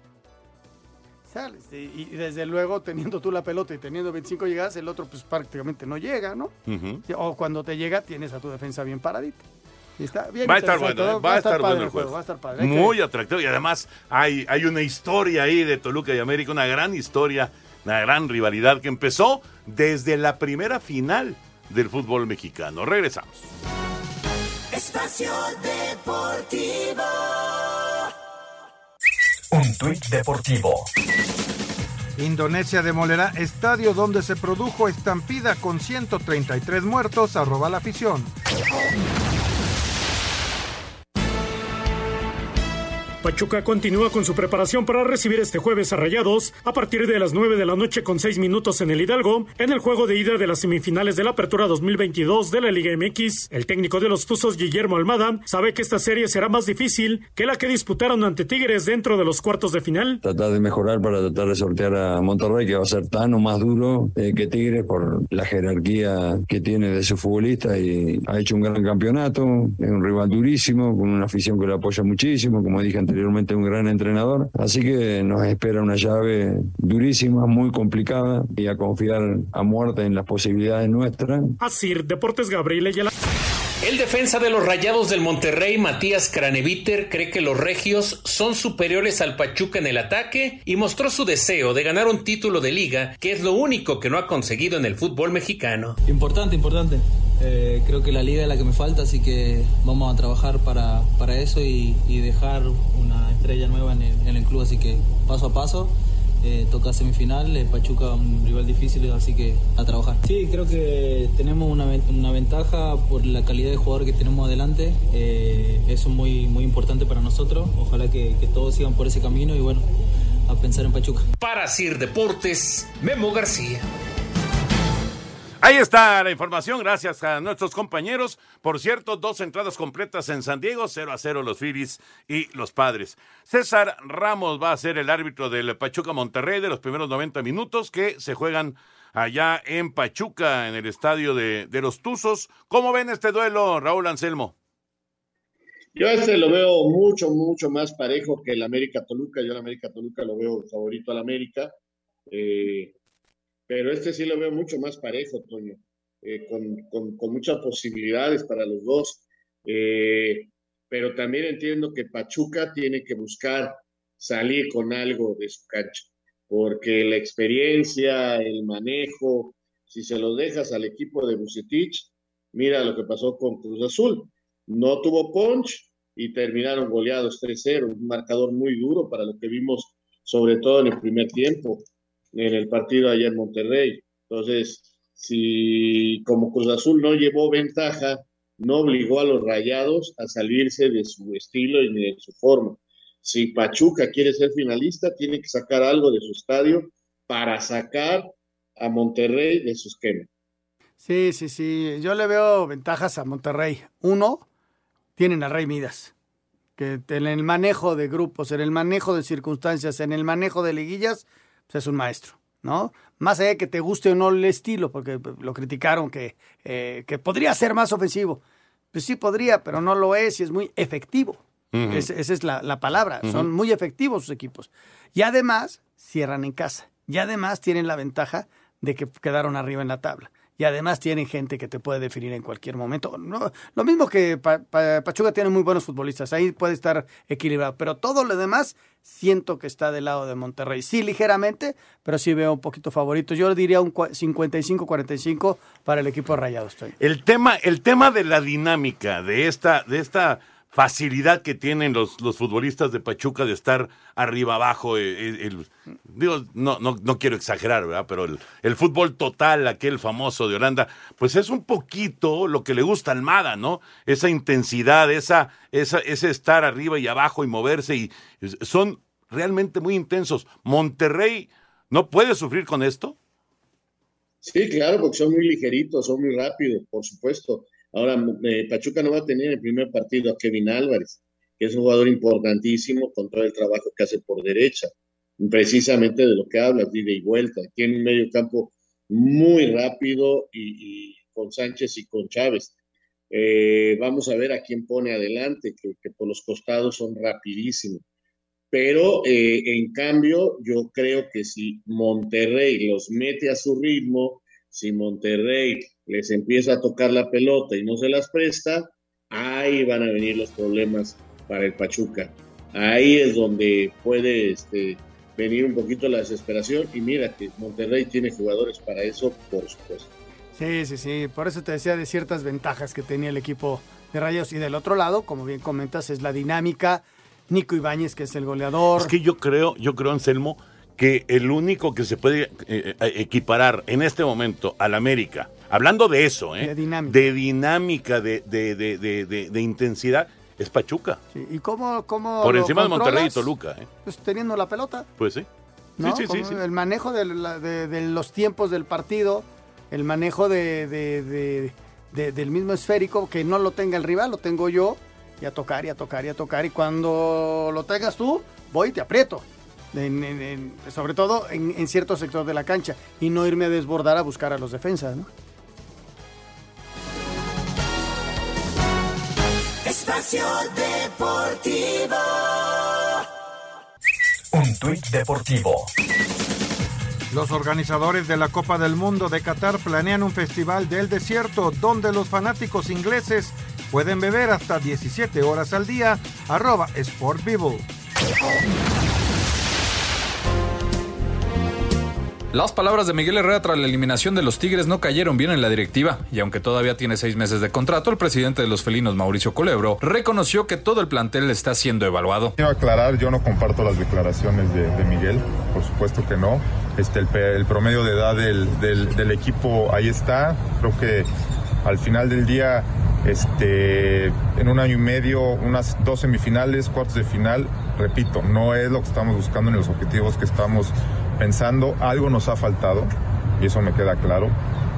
Sales, y, y, desde luego teniendo tú la pelota y teniendo 25 llegadas, el otro pues prácticamente no llega, ¿no? Uh -huh. O cuando te llega tienes a tu defensa bien paradita. Y está bien va a estar bueno, va, va a estar, bueno el juego. juego. Va a estar padre. Muy que... atractivo y además hay, hay una historia ahí de Toluca y América, una gran historia, una gran rivalidad que empezó desde la primera final del fútbol mexicano. Regresamos. Espacio Deportivo. Un tuit deportivo. Indonesia demolerá estadio donde se produjo estampida con 133 muertos, arroba la afición. Pachuca continúa con su preparación para recibir este jueves a Rayados a partir de las 9 de la noche con 6 minutos en el Hidalgo, en el juego de ida de las semifinales de la Apertura 2022 de la Liga MX. El técnico de los Tuzos, Guillermo Almada, sabe que esta serie será más difícil que la que disputaron ante Tigres dentro de los cuartos de final. Tratar de mejorar para tratar de sortear a Monterrey, que va a ser tan o más duro eh, que Tigres por la jerarquía que tiene de su futbolista y ha hecho un gran campeonato, es un rival durísimo, con una afición que lo apoya muchísimo, como dije antes anteriormente un gran entrenador. Así que nos espera una llave durísima, muy complicada y a confiar a muerte en las posibilidades nuestras. Así, Deportes Gabriel. El defensa de los Rayados del Monterrey, Matías Craneviter, cree que los regios son superiores al Pachuca en el ataque y mostró su deseo de ganar un título de liga, que es lo único que no ha conseguido en el fútbol mexicano. Importante, importante. Eh, creo que la liga es la que me falta, así que vamos a trabajar para, para eso y, dejar una estrella nueva en el, club, así que paso a paso. Eh, toca semifinal, eh, Pachuca un rival difícil, así que a trabajar. Sí, creo que tenemos una, una ventaja por la calidad de jugador que tenemos adelante, eh, eso es muy, muy importante para nosotros, ojalá que, que todos sigan por ese camino y bueno, a pensar en Pachuca. Para Sir Deportes, Memo García. Ahí está la información, gracias a nuestros compañeros. Por cierto, dos entradas completas en San Diego, 0 a 0 los Phillies y los Padres. César Ramos va a ser el árbitro del Pachuca Monterrey de los primeros 90 minutos que se juegan allá en Pachuca, en el estadio de, los Tuzos. ¿Cómo ven este duelo, Raúl Anselmo? Yo este lo veo mucho, mucho más parejo que el América Toluca. Yo el América Toluca lo veo favorito al América. Eh, pero este sí lo veo mucho más parejo, Toño, eh, con, con, muchas posibilidades para los dos. Eh, pero también entiendo que Pachuca tiene que buscar salir con algo de su cancha, porque la experiencia, el manejo, si se lo dejas al equipo de Bucetich, mira lo que pasó con Cruz Azul. No tuvo punch y terminaron goleados 3-0, un marcador muy duro para lo que vimos, sobre todo en el primer tiempo en el partido allá en Monterrey. Entonces, si como Cruz Azul no llevó ventaja, no obligó a los rayados a salirse de su estilo y de su forma. Si Pachuca quiere ser finalista, tiene que sacar algo de su estadio para sacar a Monterrey de su esquema. Sí, sí, sí. Yo le veo ventajas a Monterrey. Uno, tienen a Rey Midas, que en el manejo de grupos, en el manejo de circunstancias, en el manejo de liguillas, pues es un maestro, ¿no? Más allá de que te guste o no el estilo, porque lo criticaron que, eh, que podría ser más ofensivo. Pues sí podría, pero no lo es y es muy efectivo. Es- esa es la, la palabra. Son muy efectivos sus equipos. Y además, cierran en casa. Y además tienen la ventaja de que quedaron arriba en la tabla. Y además tienen gente que te puede definir en cualquier momento. No, lo mismo que Pa- Pa- Pachuca tiene muy buenos futbolistas. Ahí puede estar equilibrado. Pero todo lo demás siento que está del lado de Monterrey. Sí, ligeramente, pero sí veo un poquito favorito. Yo diría un cua- 55-45 para el equipo rayado. El tema, el tema de la dinámica, de esta, de esta facilidad que tienen los, los futbolistas de Pachuca de estar arriba abajo, eh, eh, el- digo, no, no, no quiero exagerar, ¿verdad? Pero el, fútbol total, aquel famoso de Holanda, pues es un poquito lo que le gusta a Almada, ¿no? Esa intensidad, esa, esa, ese estar arriba y abajo y moverse, y son realmente muy intensos. Monterrey no puede sufrir con esto. Sí, claro, porque son muy ligeritos, son muy rápidos, por supuesto. Ahora, eh, Pachuca no va a tener en el primer partido a Kevin Álvarez, que es un jugador importantísimo con todo el trabajo que hace por derecha. Precisamente de lo que hablas, ida y vuelta. Tiene un medio campo muy rápido y, con Sánchez y con Chávez. Eh, vamos a ver a quién pone adelante, que, que por los costados son rapidísimos. Pero eh, en cambio, yo creo que si Monterrey los mete a su ritmo, si Monterrey les empieza a tocar la pelota y no se las presta, ahí van a venir los problemas para el Pachuca. Ahí es donde puede este, venir un poquito la desesperación. Y mira que Monterrey tiene jugadores para eso, por supuesto. Sí, sí, sí. Por eso te decía de ciertas ventajas que tenía el equipo de Rayos. Y del otro lado, como bien comentas, es la dinámica. Nico Ibáñez, que es el goleador. Es que yo creo, yo creo, Anselmo, que el único que se puede eh, eh, equiparar en este momento al América, hablando de eso, ¿eh? De dinámica. de dinámica, de, de, de, de, de- de intensidad, es Pachuca. Sí, ¿Y cómo, cómo Por encima de Monterrey y? Toluca. ¿eh? Pues teniendo la pelota. Pues sí. El manejo de, la- de- de los tiempos del partido, el manejo de- del mismo esférico, que no lo tenga el rival, lo tengo yo, y a tocar, y a tocar, y a tocar. Y cuando lo tengas tú, voy y te aprieto. En- en- en- sobre todo en, en cierto sector de la cancha. Y no irme a desbordar a buscar a los defensas, ¿no? Espacio Deportivo. Un tuit deportivo. Los organizadores de la Copa del Mundo de Qatar planean un festival del desierto donde los fanáticos ingleses pueden beber hasta 17 horas al día. Arroba Sport. Las palabras de Miguel Herrera tras la eliminación de los Tigres no cayeron bien en la directiva, y aunque todavía tiene seis meses de contrato, el presidente de los felinos, Mauricio Colebro, reconoció que todo el plantel está siendo evaluado. Quiero aclarar, yo no comparto las declaraciones de, Miguel, por supuesto que no. Este, el, el promedio de edad del, del- del equipo ahí está. Creo que al final del día, este, en un año y medio, unas dos semifinales, cuartos de final, repito, no es lo que estamos buscando ni los objetivos que estamos pensando. Algo nos ha faltado y eso me queda claro,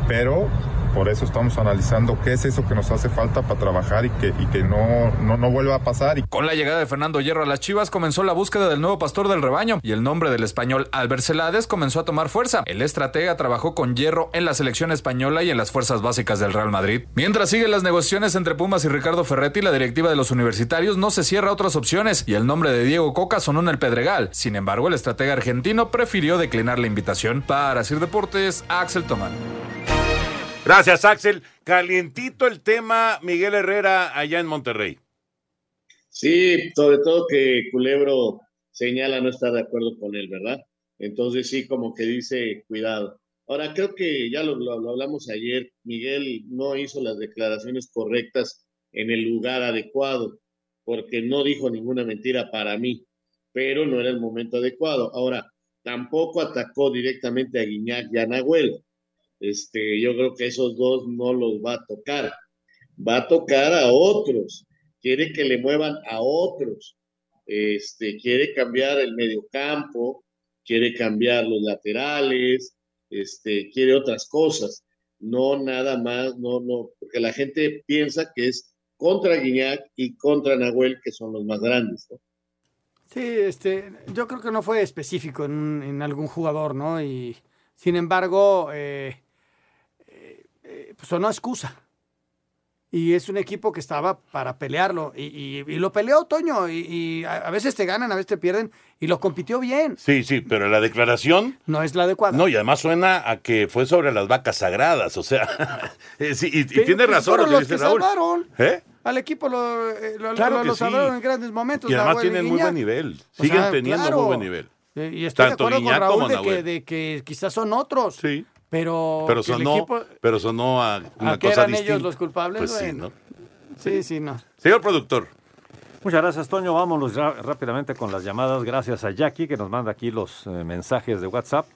pero por eso estamos analizando qué es eso que nos hace falta para trabajar y que, y que no, no, no vuelva a pasar. Con la llegada de Fernando Hierro a las Chivas comenzó la búsqueda del nuevo pastor del rebaño y el nombre del español Albert Celades comenzó a tomar fuerza. El estratega trabajó con Hierro en la selección española y en las fuerzas básicas del Real Madrid. Mientras siguen las negociaciones entre Pumas y Ricardo Ferretti, la directiva de los universitarios no se cierra otras opciones y el nombre de Diego Coca sonó en el Pedregal. Sin embargo, el estratega argentino prefirió declinar la invitación. Para Sir Deportes, Axel Tomán. Gracias, Axel. Calientito el tema Miguel Herrera allá en Monterrey. Sí, sobre todo que Culebro señala no estar de acuerdo con él, ¿verdad? Entonces sí, como que dice, cuidado. Ahora, creo que ya lo, hablamos ayer, Miguel no hizo las declaraciones correctas en el lugar adecuado, porque no dijo ninguna mentira para mí, pero no era el momento adecuado. Ahora, tampoco atacó directamente a Guiñac y a Nahuel. Este, yo creo que esos dos no los va a tocar. va a tocar a otros, quiere que le muevan a otros, este, quiere cambiar el medio campo, quiere cambiar los laterales, este, quiere otras cosas, no nada más, no, no, porque la gente piensa que es contra Guiñac y contra Nahuel, que son los más grandes, ¿no? Sí, este, yo creo que no fue específico en, en algún jugador, ¿no? Y sin embargo, eh, eh, pues no excusa. Y es un equipo que estaba para pelearlo. Y, y- y lo peleó Toño. Y, y a, veces te ganan, a veces te pierden. Y lo compitió bien. Sí, sí, pero la declaración. No es la adecuada. No, y además suena a que fue sobre las vacas sagradas. O sea, eh, sí, y, tiene razón lo que los dice que Raúl. salvaron. ¿Eh? Al equipo lo, eh, lo, Claro lo- lo sí. salvaron en grandes momentos. Y además Nahuel tienen muy buen nivel. O Siguen sea, teniendo claro. muy buen nivel. Y estoy Tanto de acuerdo Guiñac con Raúl de que, de que quizás son otros. Sí. Pero, Pero sonó, equipo- pero sonó a una ¿A qué cosa eran distinta. ellos los culpables? Pues sí. ¿no? Sí, sí, no. Señor productor. Muchas gracias, Toño. Vámonos rápidamente con las llamadas. Gracias a Jackie, que nos manda aquí los eh, mensajes de WhatsApp.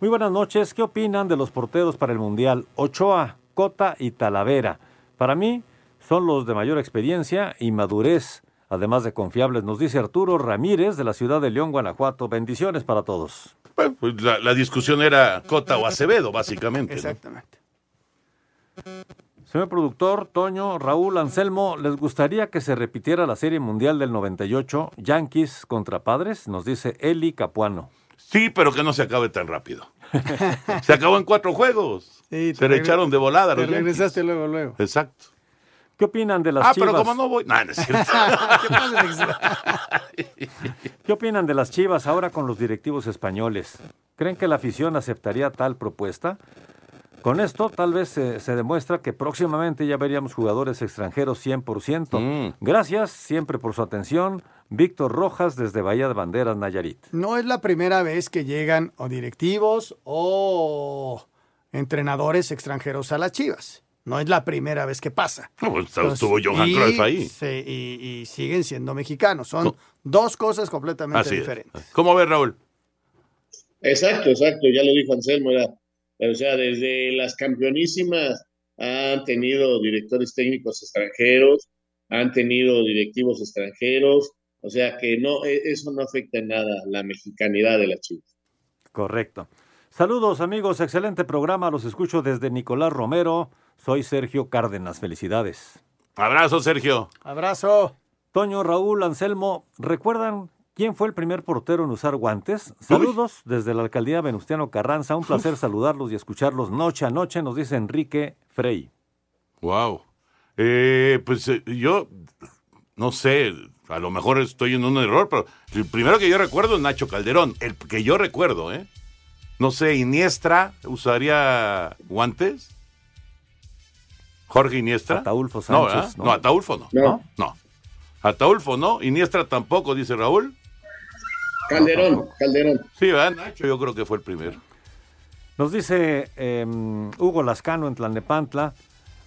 Muy buenas noches. ¿Qué opinan de los porteros para el Mundial? Ochoa, Cota y Talavera. Para mí, son los de mayor experiencia y madurez, además de confiables, nos dice Arturo Ramírez, de la ciudad de León, Guanajuato. Bendiciones para todos. Bueno, pues la, la discusión era Cota o Acevedo, básicamente. ¿no? Exactamente. Señor productor, Toño, Raúl, Anselmo, ¿les gustaría que se repitiera la Serie Mundial del 98, Yankees contra Padres? Nos dice Eli Capuano. Sí, pero que no se acabe tan rápido. se acabó en cuatro juegos. Sí, se le echaron de volada Te los Yankees. regresaste luego, luego. Exacto. ¿Qué opinan de las ah, Chivas? pero como no voy. No, no es cierto. ¿Qué pasa, ¿Qué opinan de las Chivas ahora con los directivos españoles? ¿Creen que la afición aceptaría tal propuesta? Con esto tal vez se, se demuestra que próximamente ya veríamos jugadores extranjeros 100%. Mm. Gracias siempre por su atención. Víctor Rojas desde Bahía de Banderas, Nayarit. No es la primera vez que llegan o directivos o entrenadores extranjeros a las Chivas. No es la primera vez que pasa. No, pues, Entonces, estuvo Johan y Cruyff ahí. se- y, y siguen siendo mexicanos. Son dos cosas completamente Así es. diferentes. ¿Cómo ves, Raúl? Exacto, exacto, ya lo dijo Anselmo, era, o sea, desde las campeonísimas han tenido directores técnicos extranjeros, han tenido directivos extranjeros, o sea que no, e- eso no afecta en nada la mexicanidad de las Chivas. Correcto. Saludos amigos, excelente programa. Los escucho desde Nicolás Romero. Soy Sergio Cárdenas. Felicidades. Abrazo, Sergio. Abrazo. Toño, Raúl, Anselmo, ¿recuerdan quién fue el primer portero en usar guantes? Saludos desde la alcaldía Venustiano Carranza. Un placer saludarlos y escucharlos noche a noche, nos dice Enrique Frey. Wow. Eh, pues eh, yo no sé, a lo mejor estoy en un error, pero el primero que yo recuerdo es Nacho Calderón, el que yo recuerdo, ¿eh? No sé, Iniestra usaría guantes. Jorge Iniestra. Ataulfo No, Sánchez, ¿verdad? ¿no? no, Ataulfo no. No. No. Ataulfo no. Iniestra tampoco, dice Raúl. Calderón, Calderón. Sí, ¿verdad? Nacho yo creo que fue el primero. Nos dice eh, Hugo Lascano en Tlalnepantla.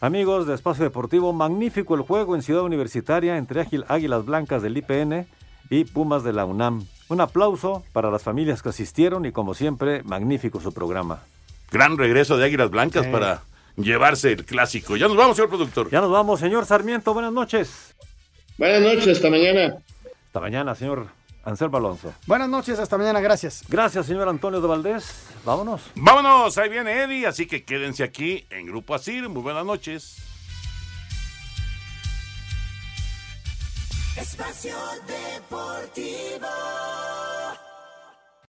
Amigos de Espacio Deportivo, magnífico el juego en Ciudad Universitaria entre Águil- Águilas Blancas del IPN y Pumas de la UNAM. Un aplauso para las familias que asistieron y como siempre, magnífico su programa. Gran regreso de Águilas Blancas Sí. para llevarse el clásico. Ya nos vamos, señor productor. Ya nos vamos, señor Sarmiento, buenas noches. Buenas noches, hasta mañana. Hasta mañana, señor Anselmo Alonso. Buenas noches, hasta mañana, gracias. Gracias, señor Antonio de Valdés. Vámonos. Vámonos, ahí viene Eddie, así que quédense aquí en Grupo Asir. Muy buenas noches. Espacio Deportivo.